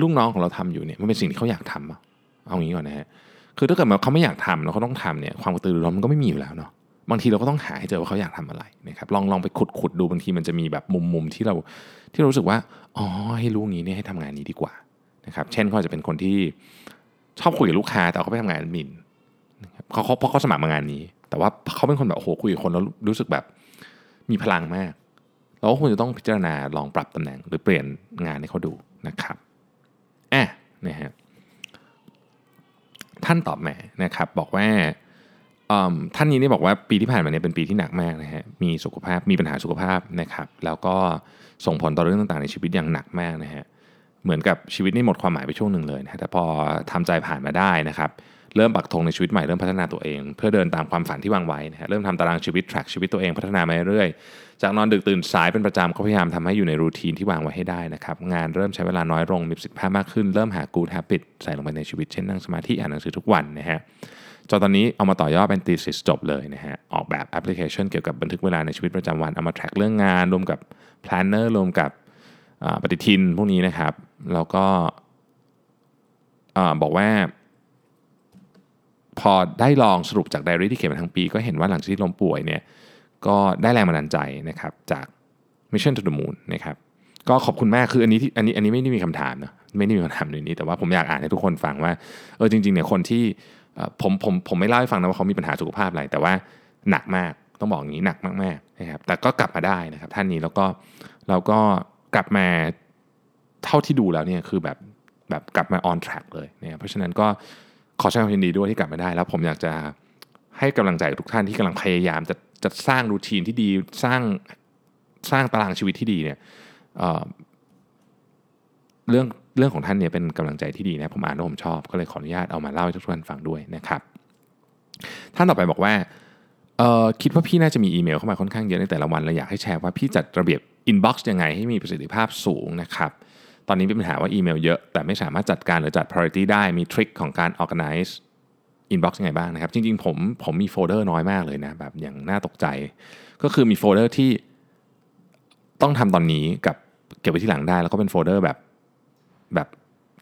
S2: ลูกน้องของเราทำอยู่เนี่ยมันเป็นสิ่งที่เขาอยากทำเอางี้ก่อนนะฮะคือถ้าเกิดเขาไม่อยากทำแล้วเขาต้องทำเนี่ยความกระตือรือร้นมันก็ไม่มีอยู่แล้วเนาะบางทีเราก็ต้องหาให้เจอว่าเขาอยากทำอะไรนะครับลองลองไปขุดขุดดูบางทีมันจะมีแบบมุมมุมที่เราที่เรารู้สึกว่าอ๋อให้รู้งี้เนี่ยให้ทำงานนี้ดีกว่านะครับเช่นเขาจะเป็นคนที่ชอบคุยกับลูกค้าแต่เขาไปทำงานมินเขาเขาเพราะเขาสมัครมางานนี้ แต่ว่าเขาเป็นคนแบบโอ้โหคุยกับคนแล้วรู้สึกแบบมีพลังมากเราก็ควรจะต้องพิจารณาลองปรับตำแหน่ง หรือเปลี่ยนงานให้เขาดูนะครับ อะนะฮะท่านตอบแม่นะครับบอกว่าท่านนี้นี่บอกว่าปีที่ผ่านมาเนี่ยเป็นปีที่หนักมากนะฮะมีสุขภาพมีปัญหาสุขภาพนะครับ แล้วก็ส่งผลต่อเรื่องต่างๆ ในชีวิตอย่างหนักมากนะฮะเหมือนกับชีวิตนี่หมดความหมายไปช่วงหนึ่งเลยนะแต่พอทำใจผ่านมาได้นะครับเริ่มปักธงในชีวิตใหม่เริ่มพัฒนาตัวเอง เพื่อเดินตามความฝันที่วางไว้นะฮะเริ่มทำตารางชีวิต track ชีวิตตัวเองพัฒนามาเรื่อย จากนอนดึกตื่นสายเป็นประจำก็พยายามทำให้อยู่ใน routine ที่วางไว้ให้ได้นะครับงานเริ่มใช้เวลาน้อยลงมีประสิทธิภาพมากขึ้น เริ่มหา good habit ใส่ลงไปในชีวิตเช่นนั่งสมาธิอ่านหนังสือทุกวันนะฮะจนตอนนี้เอามาต่อยอดเป็น thesis จบเลยนะฮะออกแบบแอปพลิเคชันเกี่ยวกับบันทึกเวลาในชีวิตประจำวันเอามา track เรื่องงานรวมกับplanner รวมกับปฏิทินพวกนี้นะครับ แล้วก็บอกว่า พอได้ลองสรุปจากไดอารี่ที่เขียนมาทั้งปี ก็เห็นว่าหลังจากที่ล้มป่วยเนี่ย ก็ได้แรงบันดาลใจนะครับจาก Mission to the Moon นะครับก็ขอบคุณมากคืออันนี้ที่อันนี้อันนี้ไม่ได้มีคำถามนะไม่ได้มีคำถามในนี้ แต่ว่าผมอยากอ่านให้ทุกคนฟังว่าเออจริงๆเนี่ยคนที่ผมผมผมไม่เล่าให้ฟังนะว่าเขามีปัญหาสุขภาพอะไร แต่ว่าหนักมากต้องบอกอย่างนี้หนักมากๆนะครับแต่ก็กลับมาได้นะครับท่านนี้แล้วก็เราก็กลับมาเท่าที่ดูแล้วเนี่ยคือแบบแบบกลับมา on track เลยเนี่ยเพราะฉะนั้นก็ขอแสดงความยินดีด้วยที่กลับมาได้ แล้วผมอยากจะให้กำลังใจทุกท่านที่กำลังพยายามจะ จะสร้างรูทีนที่ดีสร้างสร้างตารางชีวิตที่ดีเนี่ยเเรื่องเรื่องของท่านเนี่ยเป็นกำลังใจที่ดีนะผมอ่านแล้วผมชอบ ก็เลยขออนุญาตเอามาเล่าให้ทุกท่านฟังด้วยนะครับท่านต่อไปบอกว่าคิดว่าพี่น่าจะมีอีเมลเข้ามาค่อนข้างเยอะในแต่ละวันเลยอยากให้แชร์ว่าพี่จัดระเบียบ inbox ยังไงให้มีประสิทธิภาพสูงนะครับตอนนี้มีปัญหาว่าอีเมลเยอะแต่ไม่สามารถจัดการหรือจัด priority ได้มี trick ของการ organize inbox ยังไงบ้างนะครับ จริงๆผมผมมีโฟลเดอร์น้อยมากเลยนะแบบอย่างน่าตกใจ ก็คือมีโฟลเดอร์ที่ต้องทำตอนนี้กับเก็บไว้ทีหลังได้แล้วก็เป็นโฟลเดอร์แบบแบบ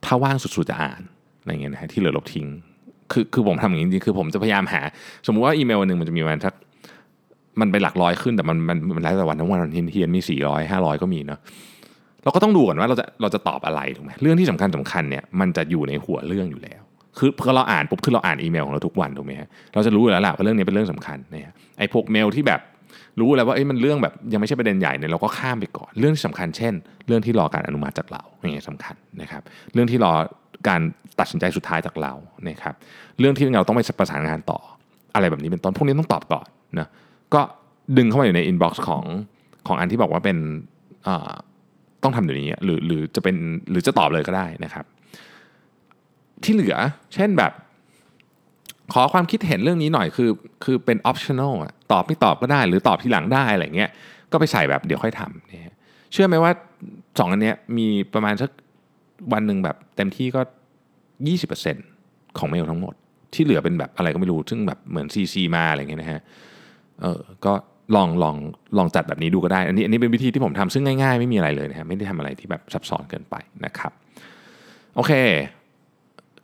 S2: ถ้าว่างสุดๆจะอ่านอะไรเงี้ยนะฮะที่เหลือลบทิ้ง คือคือผมทำอย่างนี้จริงๆคือผมจะพยายามหา สมมุติว่าอีเมลวันหนึ่งมันจะมีประมาณสักมันไปหลักร้อยขึ้นแต่มันมันมันแล้วแต่วันทั้งวันวันเทียนมี400 500ก็มีเนาะเราก็ต้องดูก่อนว่าเราจะเราจะตอบอะไรถูกไหมเรื่องที่สำคัญสำคัญเนี่ยมันจะอยู่ในหัวเรื่องอยู่แล้ว คือพอเราอ่านปุ๊บคือเราอ่านอีเมลของเราทุกวันถูกไหมฮะเราจะรู้แล้วแหละว่าเรื่องนี้เป็นเรื่องสำคัญเนี่ยไอ้พวกเมลที่แบบรู้แล้วว่าเอ้ยมันเรื่องแบบยังไม่ใช่ประเด็นใหญ่เนี่ยเราก็ข้ามไปก่อน เรื่องที่สำคัญเช่น เรื่องที่รอการอนุมัติจากเราอย่างเงี้ยสำคัญนะครับเรื่องที่รอการตัดสินใจสุดท้ายจากเรานะครับเรื่องที่เราต้องไปประสานงานต่อ อะไรแบบนี้เป็นต้นพวกนี้ต้องตอบก่อนนะก็ดึงเข้ามาอยู่ใน inbox ของของอันที่บอกว่าเป็นต้องทำเดี๋ยวนี้หรือหรือจะเป็นหรือจะตอบเลยก็ได้นะครับ ที่เหลือ เช่นแบบ ขอความคิดเห็นเรื่องนี้หน่อยคือ คือเป็น optional อะตอบไม่ตอบก็ได้ หรือตอบทีหลังได้อะไรเงี้ยก็ไปใส่แบบเดี๋ยวค่อยทำเนี่ยเชื่อไหมว่าสองอันเนี้ยมีประมาณสักวันหนึ่งแบบเต็มที่ก็ 20%ของเมลทั้งหมด ที่เหลือเป็นแบบอะไรก็ไม่รู้ ซึ่งแบบเหมือน CC มาอะไรเงี้ยนะฮะเออก็ลองลองลองจัดแบบนี้ดูก็ได้ อันนี้อันนี้เป็นวิธีที่ผมทำซึ่งง่ายๆ ไม่มีอะไรเลยนะฮะไม่ได้ทำอะไรที่แบบซับซ้อนเกินไปนะครับ โอเค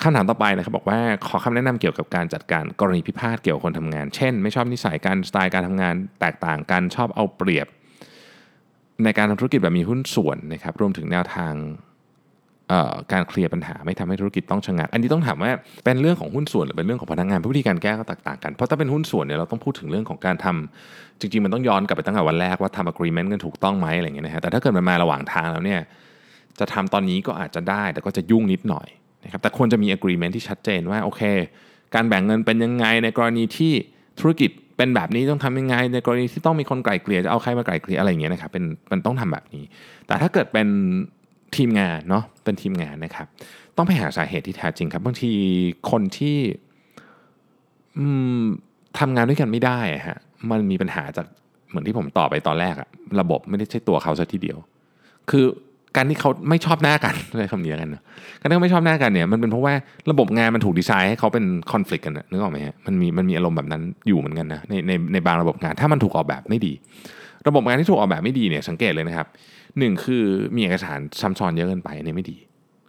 S2: คำถามต่อไปนะครับบอกว่าขอคำแนะนำเกี่ยวกับการจัดการกรณีพิพาทเกี่ยวกับคนทำงาน เช่น ไม่ชอบนิสัยการสไตล์การทำงานแตกต่างกันชอบเอาเปรียบ ในการทำธุรกิจแบบมีหุ้นส่วนนะครับรวมถึงแนวทางการเคลียร์ปัญหาไม่ทำให้ธุรกิจต้องชะงัก อันนี้ต้องถามว่าเป็นเรื่องของหุ้นส่วนหรือเป็นเรื่องของพนักงานวิธีการแก้ก็แตกต่างกัน เพราะถ้าเป็นหุ้นส่วนเนี่ยเราต้องพูดถึงเรื่องของการทำจริง ๆ มันต้องย้อนกลับไปตั้งแต่วันแรกว่าทำ agreement กันถูกต้องไหมอะไรเงี้ยนะฮะแต่ถ้าเกิดมันมาระหว่างทางแล้วเนี่ยจะทำตอนนี้ก็อาจจะได้แต่ก็จะยุ่งนิดหน่อย นะครับแต่ควรจะมี agreement ที่ชัดเจนว่าโอเค การแบ่งเงินเป็นยังไงในกรณีที่ธุรกิจเป็นแบบนี้ต้องทำยังไง ในกรณีที่ต้องมีคนไกลเกลี่ยจะเอาใครมาไกลเกลี่ยอะไรอย่างเงี้ยนะครับเป็นมันต้องทำแบบนี้ แต่ถ้าเกิดเป็นทีมงานเนาะเป็นทีมงานนะครับ ต้องไปหาสาเหตุที่แท้จริงครับบางทีคนที่ทำงานด้วยกันไม่ได้ฮะมันมีปัญหาจากเหมือนที่ผมตอบไปตอนแรกอะระบบไม่ได้ใช่ตัวเขาซะทีเดียว คือ การที่เขาไม่ชอบหน้ากันอะไรคำนี้กันนะการที่เขาไม่ชอบหน้ากันเนี่ยมันเป็นเพราะว่าระบบงานมันถูกดีไซน์ให้เขาเป็นคอน FLICT กันนึกออกไหมฮะมันมีมันมีอารมณ์แบบนั้นอยู่เหมือนกันนะในในในบางระบบงานถ้ามันถูกออกแบบไม่ดี ระบบงานที่ถูกออกแบบไม่ดีเนี่ยสังเกตเลยนะครับหนึ่งคือมีเอกสารซ้ำซ้อนเยอะเกินไปอันนี้ไม่ดี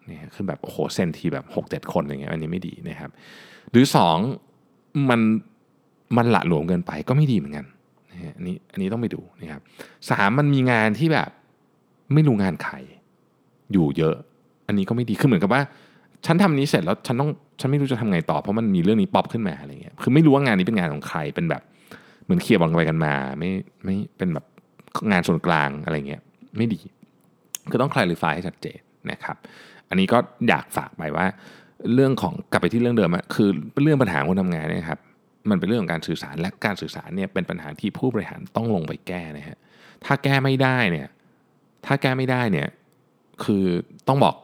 S2: นี่คือแบบโอ้โหเซนทีแบบ6กเจ็ดคนอย่างเงี้ยอันนี้ไม่ดีนะครับหรือ 2 มันมันหละหลวมเกินไปก็ไม่ดีเหมือนกันอันนี้อันนี้ต้องไปดูนะครับสามมันมีงานที่แบบ ไม่รู้งานใครอยู่เยอะ อันนี้ก็ไม่ดีคือเหมือนกับว่า ฉันทำนี้เสร็จแล้วฉันต้องฉันไม่รู้จะทำไงต่อเพราะมันมีเรื่องนี้ป๊อปขึ้นมาอะไรเงี้ยคือไม่รู้ว่างานนี้เป็นงานของใครเป็นแบบ เหมือนเคลียร์บอลไปกันมา ไม่ไม่เป็นแบบงานส่วนกลางอะไรเงี้ยไม่ดีก็ต้อง clarify ให้ชัดเจนนะครับ อันนี้ก็อยากฝากไปว่า เรื่องของกลับไปที่เรื่องเดิมอะคือเรื่องปัญหาคนทำงานนี่ยครับมันเป็นเรื่องของการสื่อสารและการสื่อสารเนี่ยเป็นปัญหาที่ผู้บริหารต้องลงไปแก้นะฮะถ้าแก้ไม่ได้เนี่ย ถ้าแก้ไม่ได้เนี่ยคือต้องบอก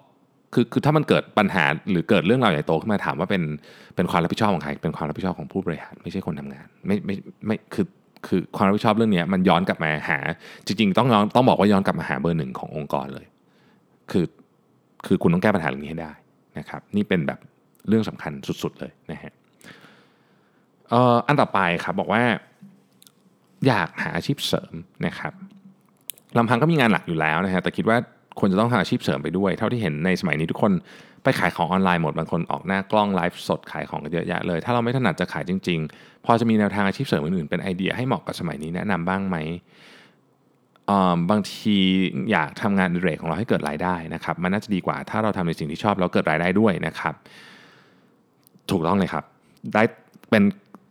S2: คือคือถ้ามันเกิดปัญหาหรือเกิดเรื่องราวใหญ่โตขึ้นมาถามว่าเป็นเป็นความรับผิดชอบของใครเป็นความรับผิดชอบของผู้บริหารไม่ใช่คนทำงาน ไม่ไม่ไม่คือคือความรับผิดชอบเรื่องนี้มันย้อนกลับมาหา จริง ๆ ต้องย้อนต้องบอกว่าย้อนกลับมาหาเบอร์หนึ่งขององค์กรเลย คือคือคุณต้องแก้ปัญหาเรื่องนี้ให้ได้นะครับ นี่เป็นแบบเรื่องสำคัญสุด ๆ เลยนะฮะอันต่อไปครับบอกว่า อยากหาอาชีพเสริมนะครับ ลำพังก็มีงานหลักอยู่แล้วนะฮะแต่คิดว่าควรจะต้องหาอาชีพเสริมไปด้วย เท่าที่เห็นในสมัยนี้ทุกคนไปขายของออนไลน์หมดบางคนออกหน้ากล้องไลฟ์สดขายของกันเยอะแยะเลย ถ้าเราไม่ถนัดจะขายจริง ๆ พอจะมีแนวทางอาชีพเสริมอื่นๆเป็นไอเดียให้เหมาะกับสมัยนี้แนะนำบ้างไหมบางทีอยากทำงานเรกของเราให้เกิดรายได้นะครับมันน่าจะดีกว่าถ้าเราทำในสิ่งที่ชอบแล้วเกิดรายได้ด้วยนะครับ ถูกต้องเลยครับ ได้เป็น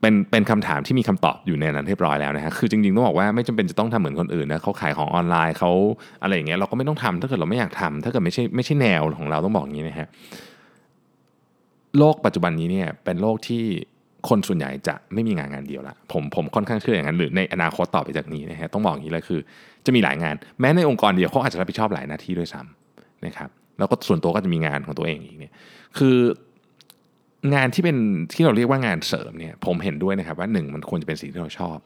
S2: เป็นเป็นคำถามที่มีคำตอบอยู่ในนั้นเรียบร้อยแล้วนะฮะคือจริงๆต้องบอกว่าไม่จำเป็นจะต้องทำเหมือนคนอื่นนะเขาขายของออนไลน์เขาอะไรอย่างเงี้ยเราก็ไม่ต้องทำถ้าเกิดเราไม่อยากทำถ้าเกิดไม่ใช่ไม่ใช่แนวของเราต้องบอกอย่างนี้นะฮะโลกปัจจุบันนี้เนี่ยเป็นโลกที่คนส่วนใหญ่จะไม่มีงานงานเดียวละผมผมค่อนข้างเชื่ออย่างนั้นหรือในอนาคตต่อไปจากนี้นะฮะต้องบอกอย่างนี้เลยคือ จะมีหลายงาน แม้ในองค์กรเดียวเขาอาจจะรับผิดชอบหลายหน้าที่ด้วยซ้ำนะครับแล้วก็ส่วนตัวก็จะมีงานของตัวเองอีกเนี่ยคือ งานที่เป็นที่เราเรียกว่างานเสริมเนี่ยผมเห็นด้วยนะครับว่าหนึ่งมันควรจะเป็นสิ่งที่เราชอบ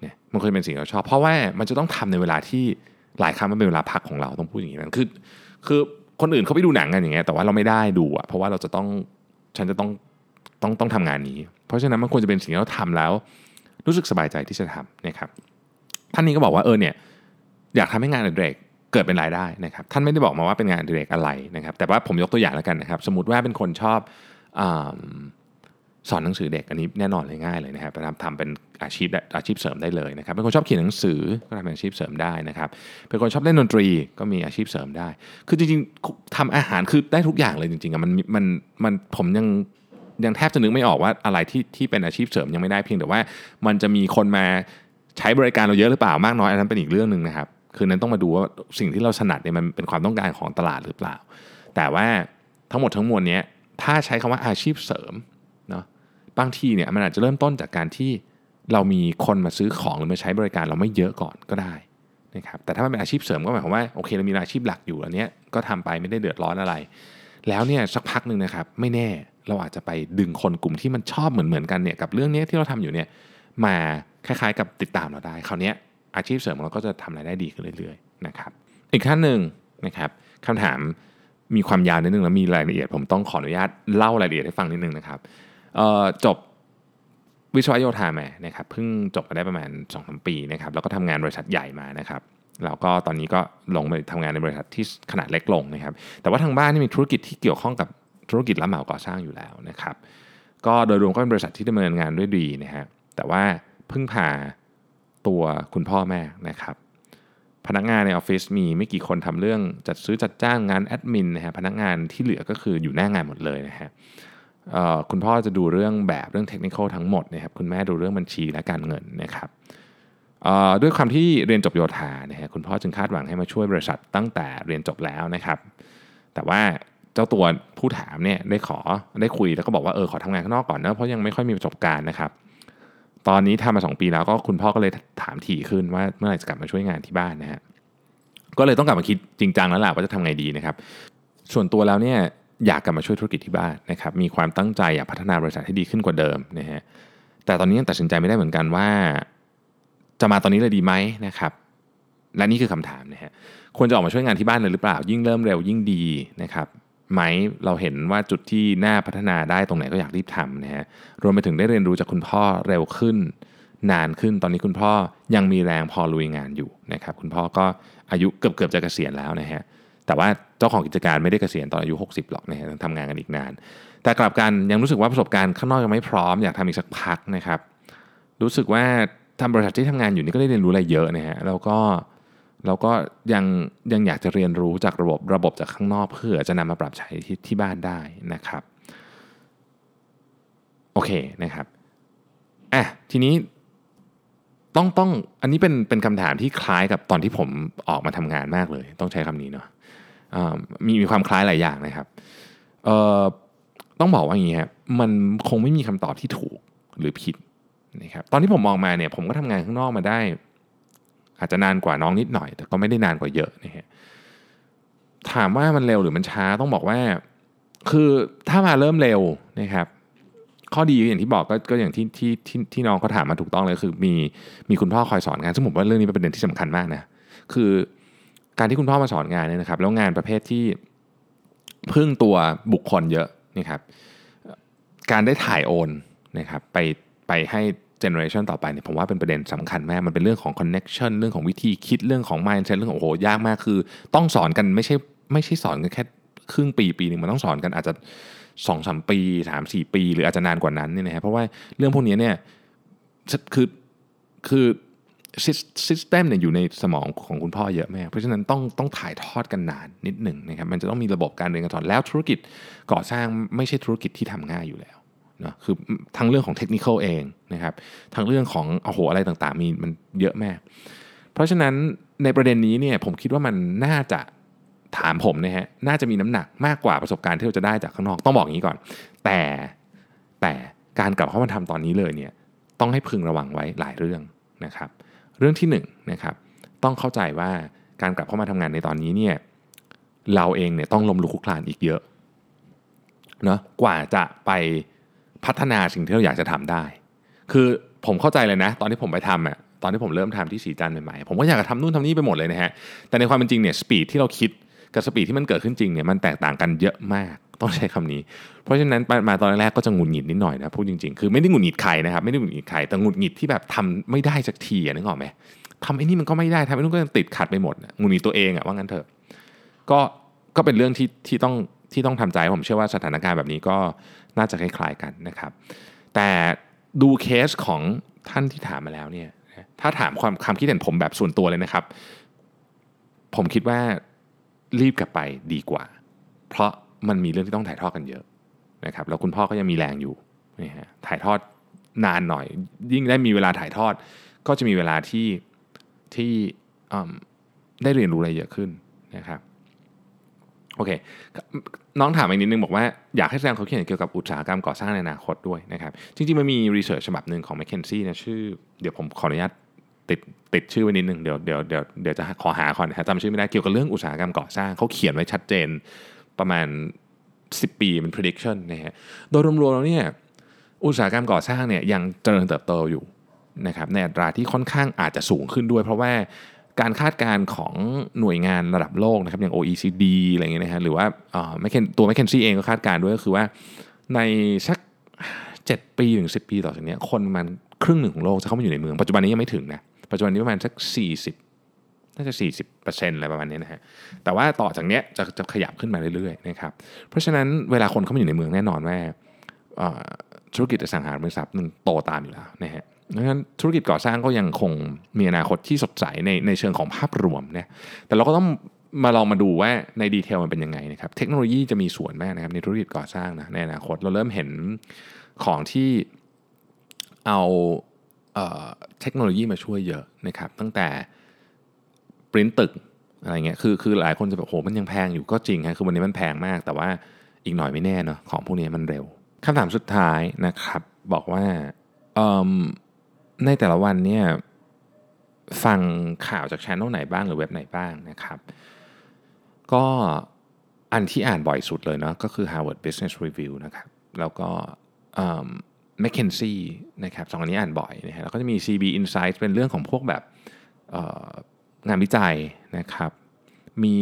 S2: เนี่ยมันควรจะเป็นสิ่งที่เราชอบ เพราะว่ามันจะต้องทำในเวลาที่หลายครั้งมันเป็นเวลาพักของเราต้องพูดอย่างนี้นะคือคือคนอื่นเขาไปดูหนังกันอย่างเงี้ยแต่ว่าเราไม่ได้ดูอะเพราะว่าเราจะต้องฉันจะต้องต้องต้องทำงานนี้ เพราะฉะนั้นมันควรจะเป็นสิ่งที่เราทำแล้ว รู้สึกสบายใจที่จะทำนะครับท่านนี้ก็บอกว่าเออเนี่ยอยากทำให้งานอดิเรกเกิดเป็นรายได้นะครับท่านไม่ได้บอกมาว่าเป็นงานอดิเรกอะไรนะครับแต่ว่าผมยกตัวอย่างแล้วกันนะครับสมมติว่าเป็นคนชอบ สอนหนังสือเด็กอันนี้แน่นอนเลยง่ายเลยนะครับทำทำเป็นอาชีพอาชีพเสริมได้เลยนะครับเป็นคนชอบเขียนหนังสือก็ทำเป็นอาชีพเสริมได้นะครับเป็นคนชอบเล่นดนตรีก็มีอาชีพเสริมได้ คือจริงๆทำอาหารคือได้ทุกอย่างเลยจริงๆอะมันมันมันผมยังยังแทบจะนึกไม่ออกว่าอะไรที่ที่เป็นอาชีพเสริมยังไม่ได้เพียงแต่ว่า มันจะมีคนมาใช้บริการเราเยอะหรือเปล่ามากน้อยอันนั้นเป็นอีกเรื่องหนึ่งนะครับคือนั้นต้องมาดูว่าสิ่งที่เราถนัดเนี่ยมันเป็นความต้องการของตลาดหรือเปล่า แต่ว่าทั้งหมดทั้งมวลนี้ ถ้าใช้คำว่าอาชีพเสริมเนาะบางทีเนี่ยมันอาจจะเริ่มต้นจากการที่เรามีคนมาซื้อของหรือมาใช้บริการเราไม่เยอะก่อนก็ได้นะครับแต่ถ้ามันเป็นอาชีพเสริมก็หมายความว่าโอเคเรามีอาชีพหลักอยู่อันนี้ก็ทำไปไม่ได้เดือดร้อนอะไร แล้วเนี่ยสักพักหนึ่งนะครับไม่แน่เราอาจจะไปดึงคนกลุ่มที่มันชอบเหมือนเหมือนกันเนี่ยกับเรื่องนี้ที่เราทำอยู่เนี่ยมาคล้ายๆ กับติดตามเราได้คราวนี้อาชีพเสริมเราก็จะทำรายได้ดีขึ้นเรื่อยๆนะครับอีกขั้นหนึ่งนะครับคำถาม มีความยาวนิดนึงแล้วมีรายละเอียด ผมต้องขออนุญาตเล่ารายละเอียดให้ฟังนิดนึงนะครับจบวิศวโยธามานะครับเพิ่งจบมาได้ประมาณ2อสปีนะครับแล้วก็ทำงานบริษัทใหญ่มานะครับแล้วก็ตอนนี้ก็ลงไปทำงานในบริษัทที่ขนาดเล็กลงนะครับ แต่ว่าทางบ้านนี่มีธุรกิจที่เกี่ยวข้องกับธุรกิจรับเหมาก่อสร้างอยู่แล้วนะครับ ก็โดยรวมก็เป็นบริษัทที่ดำเนินงานด้วยดีนะฮะแต่ว่าเพึ่งพาตัวคุณพ่อแม่นะครับ พนักงานในออฟฟิศมีไม่กี่คนทำเรื่องจัดซื้อจัดจ้างงานแอดมินนะฮะพนักงานที่เหลือก็คืออยู่หน้างานหมดเลยนะฮะคุณพ่อจะดูเรื่องแบบเรื่องเทคนิคทั้งหมดนะครับคุณแม่ดูเรื่องบัญชีและการเงินนะครับด้วยความที่เรียนจบโยธานะฮะคุณพ่อจึงคาดหวังให้มาช่วยบริษัทตั้งแต่เรียนจบแล้วนะครับ แต่ว่าเจ้าตัวผู้ถามเนี่ยได้ขอได้คุยแล้วก็บอกว่าเออขอทำงานข้างนอกก่อนนะเพราะยังไม่ค่อยมีประสบการณ์นะครับ ตอนนี้ทำมา 2 ปีแล้วก็คุณพ่อก็เลยถามถี่ขึ้นว่าเมื่อไหร่จะกลับมาช่วยงานที่บ้านนะฮะก็เลยต้องกลับมาคิดจริงจังแล้วแหละว่าจะทำไงดีนะครับ ส่วนตัวแล้วเนี่ยอยากกลับมาช่วยธุรกิจที่บ้านนะครับมีความตั้งใจอยากพัฒนาบริษัทให้ดีขึ้นกว่าเดิมนะฮะแต่ตอนนี้ยังตัดสินใจไม่ได้เหมือนกันว่า จะมาตอนนี้เลยดีไหมนะครับและนี่คือคำถามนะฮะควรจะออกมาช่วยงานที่บ้านเลยหรือเปล่า ยิ่งเริ่มเร็วยิ่งดีนะครับ ไหมเราเห็นว่าจุดที่น่าพัฒนาได้ตรงไหนก็อยากรีบทำนะฮะรวมไปถึงได้เรียนรู้จากคุณพ่อเร็วขึ้น นานขึ้นตอนนี้คุณพ่อยังมีแรงพอลุยงานอยู่นะครับคุณพ่อก็อายุเกือบเกือบจะเกษียณแล้วนะฮะแต่ว่าเจ้าของกิจการไม่ได้เกษียณตอนอายุ 60 หรอกนะฮะทำงานกันอีกนาน แต่กลับกันยังรู้สึกว่าประสบการณ์ข้างนอกยังไม่พร้อมอยากทำอีกสักพักนะครับ รู้สึกว่าทำบริษัทที่ทำงานอยู่นี่ก็ได้เรียนรู้อะไรเยอะนะฮะแล้วก็ เราก็ยังยังอยากจะเรียนรู้จากระบบระบบจากข้างนอกเพื่อจะนำมาปรับใช้ที่ที่บ้านได้นะครับโอเคนะครับอะทีนี้ต้องต้องอันนี้เป็นเป็นคำถามที่คล้ายกับตอนที่ผมออกมาทำงานมากเลย ต้องใช้คำนี้เนาะมีมีความคล้ายหลายอย่างนะครับเอ่อต้องบอกว่าอย่างนี้ครับมันคงไม่มีคำตอบที่ถูกหรือผิดนะครับตอนที่ผมมองมาเนี่ยผมก็ทำงานข้างนอกมาได้ อาจจะนานกว่าน้องนิดหน่อย แต่ก็ไม่ได้นานกว่าเยอะนะฮะถามว่ามันเร็วหรือมันช้าต้องบอกว่า คือถ้ามาเริ่มเร็วนะครับ ข้อดีอย่างที่บอกก็ก็อย่างที่ที่ที่ที่น้องเขาถามมาถูกต้องเลยคือมีมีคุณพ่อคอยสอนงานซึ่งผมว่าเรื่องนี้เป็นประเด็นที่สำคัญมากนะคือการที่คุณพ่อมาสอนงานเนี่ยนะครับ แล้วงานประเภทที่พึ่งตัวบุคคลเยอะนะครับ การได้ถ่ายโอนนะครับ ไปไปให้ generation ต่อไปเนี่ยผมว่าเป็นประเด็นสำคัญมาก มันเป็นเรื่องของ connection เรื่องของวิธีคิดเรื่องของ mindset เรื่องของโอ้โหยากมากคือ ต้องสอนกันไม่ใช่ไม่ใช่สอนกันแค่ครึ่งปีปีหนึ่งมันต้องสอนกันอาจจะสองสามปีสามสี่ปี หรืออาจจะนานกว่านั้นเนี่ยนะครับเพราะว่าเรื่องพวกนี้เนี่ยคือคือซิสเต็มเนี่ยอยู่ในสมองของคุณพ่อเยอะมากเพราะฉะนั้นต้องต้องถ่ายทอดกันนานนิดหนึ่งนะครับมันจะต้องมีระบบการเรียนการสอนแล้วธุรกิจก่อสร้างไม่ใช่ธุรกิจที่ทำง่ายอยู่แล้ว นะคือทั้งเรื่องของเทคนิคเองนะครับทั้งเรื่องของโอ้โหอะไรต่างๆ มีมันเยอะมากเพราะฉะนั้นในประเด็นนี้เนี่ยผมคิดว่ามันน่าจะถามผมนะฮะน่าจะมีน้ำหนักมากกว่าประสบการณ์ที่เราจะได้จากข้างนอกต้องบอกอย่างนี้ก่อน แต่แต่การกลับเข้ามาทำตอนนี้เลยเนี่ยต้องให้พึงระวังไว้หลายเรื่องนะครับ เรื่องที่1นงนะครับต้องเข้าใจว่าการกลับเข้ามาทำงานในตอนนี้เนี่ยเราเองเนี่ยต้องล้มลุกคลานอีกเยอะเนาะกว่าจะไป พัฒนาสิ่งที่เราอยากจะทำได้ คือผมเข้าใจเลยนะ ตอนที่ผมไปทำอะตอนที่ผมเริ่มทำที่สีจันใหม่ๆผมก็อยากจะทำนู่นทำนี่ไปหมดเลยนะฮะแต่ในความเป็นจริงเนี่ยสปีดที่เราคิดกับสปีดที่มันเกิดขึ้นจริงเนี่ยมันแตกต่างกันเยอะมากต้องใช้คำนี้ เพราะฉะนั้นมาตอนแรกก็จะหงุดหงิดนิดหน่อยนะพูดจริงๆ คือไม่ได้หงุดหงิดใครนะครับไม่ได้หงุดหงิดใครแต่หงุดหงิดที่แบบทำไม่ได้สักทีนึกออกไหมทำไอ้นี่มันก็ไม่ได้ทำไอ้นู่นก็ติดขัดไปหมดหงุดหงิดตัวเองอะว่างั้นเถอะก็ก็เป็นเรื่องที่ที่ต้อง ที่ต้องทำใจผมเชื่อว่าสถานการณ์แบบนี้ก็น่าจะคล้ายๆกันนะครับ แต่ดูเคสของท่านที่ถามมาแล้วเนี่ยถ้าถามความความคิดเห็นผมแบบส่วนตัวเลยนะครับ ผมคิดว่ารีบกลับไปดีกว่า เพราะมันมีเรื่องที่ต้องถ่ายทอดกันเยอะนะครับแล้วคุณพ่อก็ยังมีแรงอยู่นี่ฮะถ่ายทอดนานหน่อย ยิ่งได้มีเวลาถ่ายทอด ก็จะมีเวลาที่ที่ได้เรียนรู้อะไรเยอะขึ้นนะครับ โอเค น้องถามอีกนิดนึงบอกว่าอยากให้แสดงความคิดเห็นเกี่ยวกับอุตสาหกรรมก่อสร้างในอนาคตด้วยนะครับ จริงๆ มันมีรีเสิร์ชฉบับหนึ่งของ m c k เคนซี่นะชื่อ เดี๋ยวผมขออนุญาตติดติดชื่อไว้นิดนึงเดี๋ยวเดี๋ยวเดี๋ยวเดี๋ยวจะขอหาก่อนนะจำชื่อไม่ได้เกี่ยวกับเรื่องอุตสาหกรรมก่อสร้างเขาเขียนไว้ชัดเจนประมาณ 10 ปีเป็น prediction นะฮะโดยรวมๆแล้วเนี่ยอุตสาหกรรมก่อสร้างเนี่ยยังเจริญเติบโตอยู่นะครับในอัตราที่ค่อนข้างอาจจะสูงขึ้นด้วย เพราะว่า การคาดการณ์ของหน่วยงานระดับโลกนะครับอย่าง OECD อะไรเงี้ยนะฮะหรือว่าไม่เตัวไม่เคนซี่เองก็คาดการณ์ด้วยก็คือว่าในสัก 7 ปีถึง10 ปีต่อจากนี้คนมันครึ่งหนึ่งของโลกจะเข้ามาอยู่ในเมือง ปัจจุบันนี้ยังไม่ถึงนะ ปัจจุบันนี้ประมาณสัก 40 น่าจะ 40%อะไรประมาณนี้นะฮะแต่ว่าต่อจากนี้จะจะขยับขึ้นมาเรื่อยๆนะครับเพราะฉะนั้นเวลาคนเข้ามาอยู่ในเมืองแน่นอนว่าธุรกิจอสังหาริมทรัพย์มันโตตามอยู่แล้วนะฮะ ดังนั้นธุรกิจก่อสร้างก็ยังคงมีอนาคตที่สดใสในในเชิงของภาพรวมนะแต่เราก็ต้องมาลองมาดูว่าในดีเทลมันเป็นยังไงนะครับเทคโนโลยีจะมีส่วนมากนะครับในธุรกิจก่อสร้างนะในอนาคตเราเริ่มเห็นของที่เอาเทคโนโลยีมาช่วยเยอะนะครับตั้งแต่ปริ้นตึกอะไรเงี้ยคือคือหลายคนจะแบบโหมันยังแพงอยู่ก็จริงฮะคือวันนี้มันแพงมาก แต่ว่าอีกหน่อยไม่แน่เนาะของพวกนี้มันเร็วคำถามสุดท้ายนะครับบอกว่า ในแต่ละวันเนี่ยฟังข่าวจากช anel ไหนบ้างหรือเว็บไหนบ้างนะครับ ก็อันที่อ่านบ่อยสุดเลยเนาะก็คือ Harvard Business Review นะครับ แล้วก็ McKinsey นะครับสองอันนี้อ่านบ่อยนะฮะแล้วก็จะมี CB Insights เป็นเรื่องของพวกแบบงานวิจัยนะครับ มี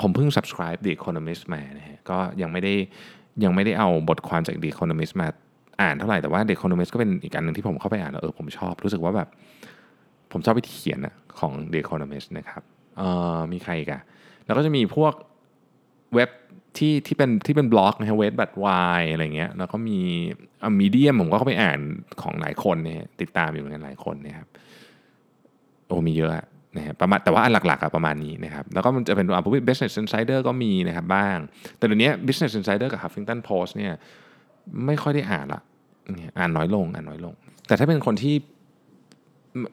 S2: ผมเพิ่ง subscribe The Economist มานะฮะก็ยังไม่ได้ยังไม่ได้เอาบทความจาก The Economist มา อ่านเท่าไหร่แต่ว่า The Economist ก็เป็นอีกอันหนึ่งที่ผมเข้าไปอ่านแล้วเออผมชอบรู้สึกว่าแบบผมชอบวิธีเขียนนะของ The Economist นะครับเอ่อมีใครอีกอะแล้วก็จะมีพวกเว็บที่ที่เป็นที่เป็นบล็อกนะฮะเว็บบัตวายอะไรเงี้ยแล้วก็มีมีเดียมผมก็เข้าไปอ่านของหลายคนเนี่ยติดตามอยู่เหมือนกันหลายคนนะครับโอ้มีเยอะนะฮะประมาณแต่ว่าอันหลักๆอะประมาณนี้นะครับแล้วก็มันจะเป็นอ่า Business Insider ก็มีนะครับบ้าง แต่เดี๋ยวนี้ Business Insider กับ Huffington Post เนี่ยไม่ค่อยได้อ่านละ อ่านน้อยลงอ่านน้อยลง แต่ถ้าเป็นคนที่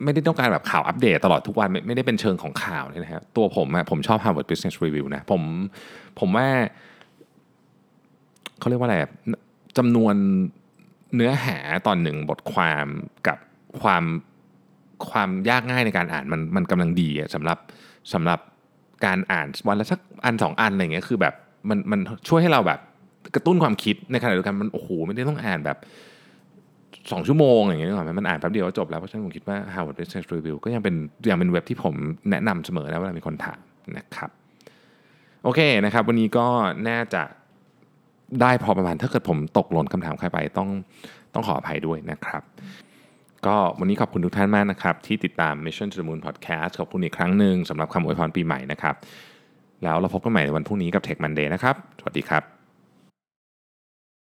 S2: ไม่ได้ต้องการแบบข่าวอัปเดตตลอดทุกวันไม่ไม่ได้เป็นเชิงของข่าวเนี่ยนะฮะตัวผมอะผมชอบ Harvard Business Review นะผมผมว่าเขาเรียกว่าอะไรจำนวนเนื้อหาตอนหนึ่งบทความกับความความยากง่ายในการอ่านมันมันกำลังดีสำหรับสำหรับการอ่านวันละสักอันสองอันอะไรเงี้ยคือแบบมันมันช่วยให้เราแบบกระตุ้นความคิดในขณะเดียวกันมันโอ้โหไม่ได้ต้องอ่านแบบ สองชั่วโมงอย่างเงี้ยหรอมันอ่านแป๊บเดียวก็จบแล้ว เพราะฉะนั้นผมคิดว่า Harvard Business Review ก็ยังเป็นยังเป็นเว็บที่ผมแนะนำเสมอนะเวลามีคนถามนะครับ โอเคนะครับ วันนี้ก็น่าจะได้พอประมาณถ้าเกิดผมตกหล่นคำถามใครไปต้องต้องขออภัยด้วยนะครับ ก็วันนี้ขอบคุณทุกท่านมากนะครับ ที่ติดตาม Mission to the Moon Podcast ขอบคุณอีกครั้งหนึ่งสำหรับคำอวยพรปีใหม่นะครับ แล้วเราพบกันใหม่ในวันพรุ่งนี้กับ Tech Monday นะครับ สวัสดีครับ